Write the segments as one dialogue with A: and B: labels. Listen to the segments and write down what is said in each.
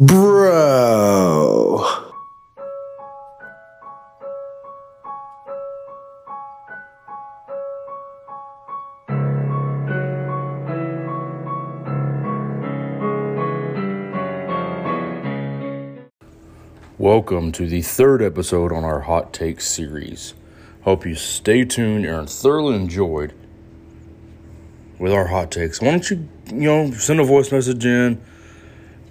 A: Bro.
B: Welcome to the third episode on our Hot Takes series. Hope you stay tuned and thoroughly enjoyed with our hot takes. Why don't you, you know, send a voice message in,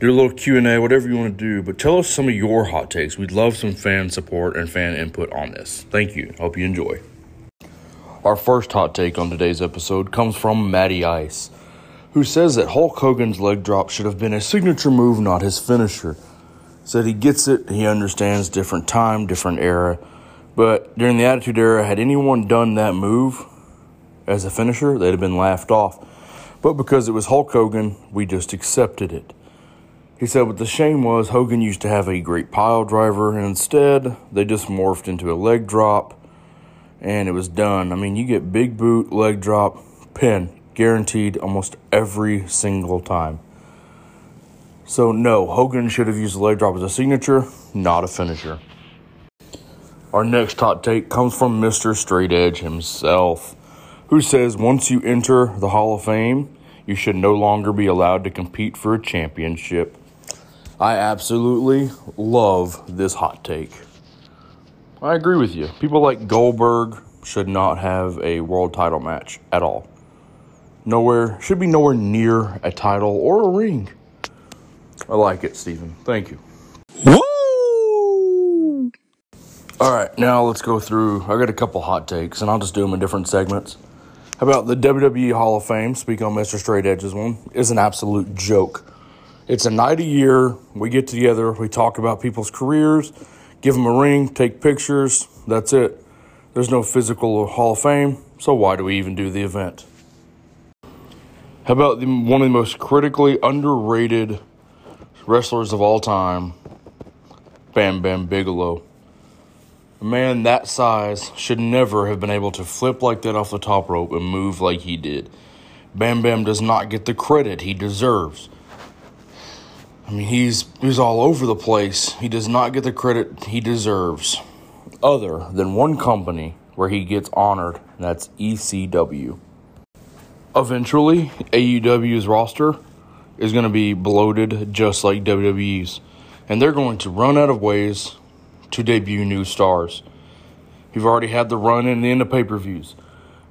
B: do a little Q&A, whatever you want to do, but tell us some of your hot takes. We'd love some fan support and fan input on this. Thank you. Hope you enjoy. Our first hot take on today's episode comes from Matty Ice, who says that Hulk Hogan's leg drop should have been a signature move, not his finisher. Said he gets it, he understands different time, different era. But during the Attitude Era, had anyone done that move as a finisher, they'd have been laughed off. But because it was Hulk Hogan, we just accepted it. He said what the shame was Hogan used to have a great pile driver, and instead they just morphed into a leg drop, and it was done. I mean, you get big boot, leg drop, pin, guaranteed almost every single time. So, no, Hogan should have used the leg drop as a signature, not a finisher. Our next hot take comes from Mr. Straight Edge himself, who says once you enter the Hall of Fame, you should no longer be allowed to compete for a championship. I absolutely love this hot take. I agree with you. People like Goldberg should not have a world title match at all. Nowhere, should be nowhere near a title or a ring. I like it, Stephen. Thank you.
A: Woo!
B: All right, now let's go through. I got a couple hot takes, and I'll just do them in different segments. How about the WWE Hall of Fame? Speak on Mr. Straight Edge's one. Is an absolute joke. It's a night a year. We get together. We talk about people's careers, give them a ring, take pictures. That's it. There's no physical Hall of Fame, so why do we even do the event? How about the, one of the most critically underrated wrestlers of all time, Bam Bam Bigelow? A man that size should never have been able to flip like that off the top rope and move like he did. Bam Bam does not get the credit he deserves. I mean, he's he's all over the place. He does not get the credit he deserves, other than one company where he gets honored, and that's ECW. Eventually, AEW's roster is going to be bloated just like WWE's, and they're going to run out of ways to debut new stars. You've already had the run in the end of pay per views.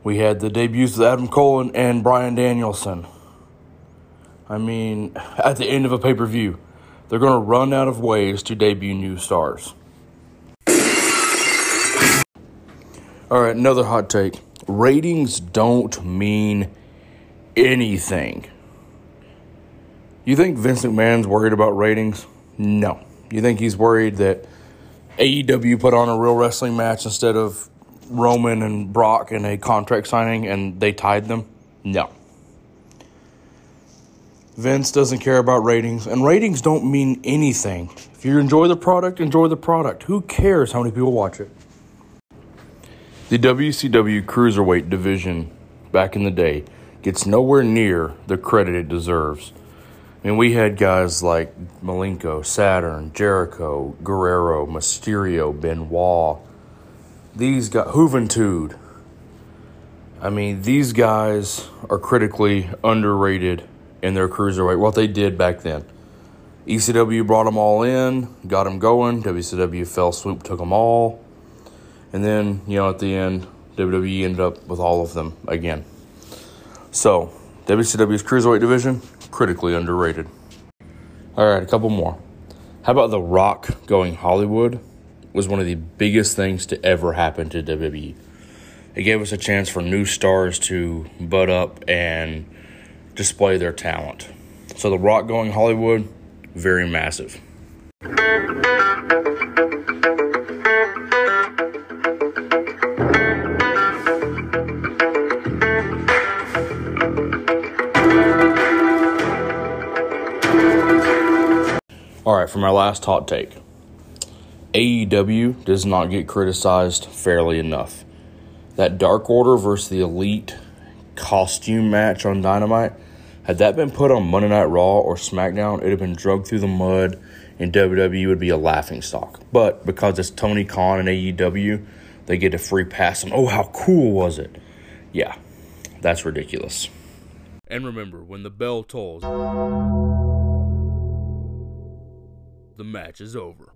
B: We had the debuts of Adam Cole and, and Bryan Danielson. I mean, at the end of a pay per view, they're going to run out of ways to debut new stars. All right, another hot take. Ratings don't mean anything. You think Vince McMahon's worried about ratings? No. You think he's worried that AEW put on a real wrestling match instead of Roman and Brock in a contract signing and they tied them? No. Vince doesn't care about ratings, and ratings don't mean anything. If you enjoy the product, enjoy the product. Who cares how many people watch it? The WCW Cruiserweight division back in the day gets nowhere near the credit it deserves. I mean, we had guys like Malenko, Saturn, Jericho, Guerrero, Mysterio, Benoit. These guys, Juventud. I mean, these guys are critically underrated in their cruiserweight. What they did back then. ECW brought them all in, got them going. WCW fell swoop, took them all. And then, you know, at the end, WWE ended up with all of them again. So, WCW's Cruiserweight division, critically underrated. All right, a couple more. How about The Rock going Hollywood? Was one of the biggest things to ever happen to WWE. It gave us a chance for new stars to butt up and display their talent. So, The Rock going Hollywood, very massive. All right, for my last hot take AEW does not get criticized fairly enough. That Dark Order versus the Elite costume match on Dynamite Had that been put on Monday Night Raw or SmackDown, it'd have been drugged through the mud, and WWE would be a laughing stock. But because it's Tony Khan and AEW, they get a free pass. And oh, how cool was it? Yeah, that's ridiculous. And remember, when the bell tolls, the match is over.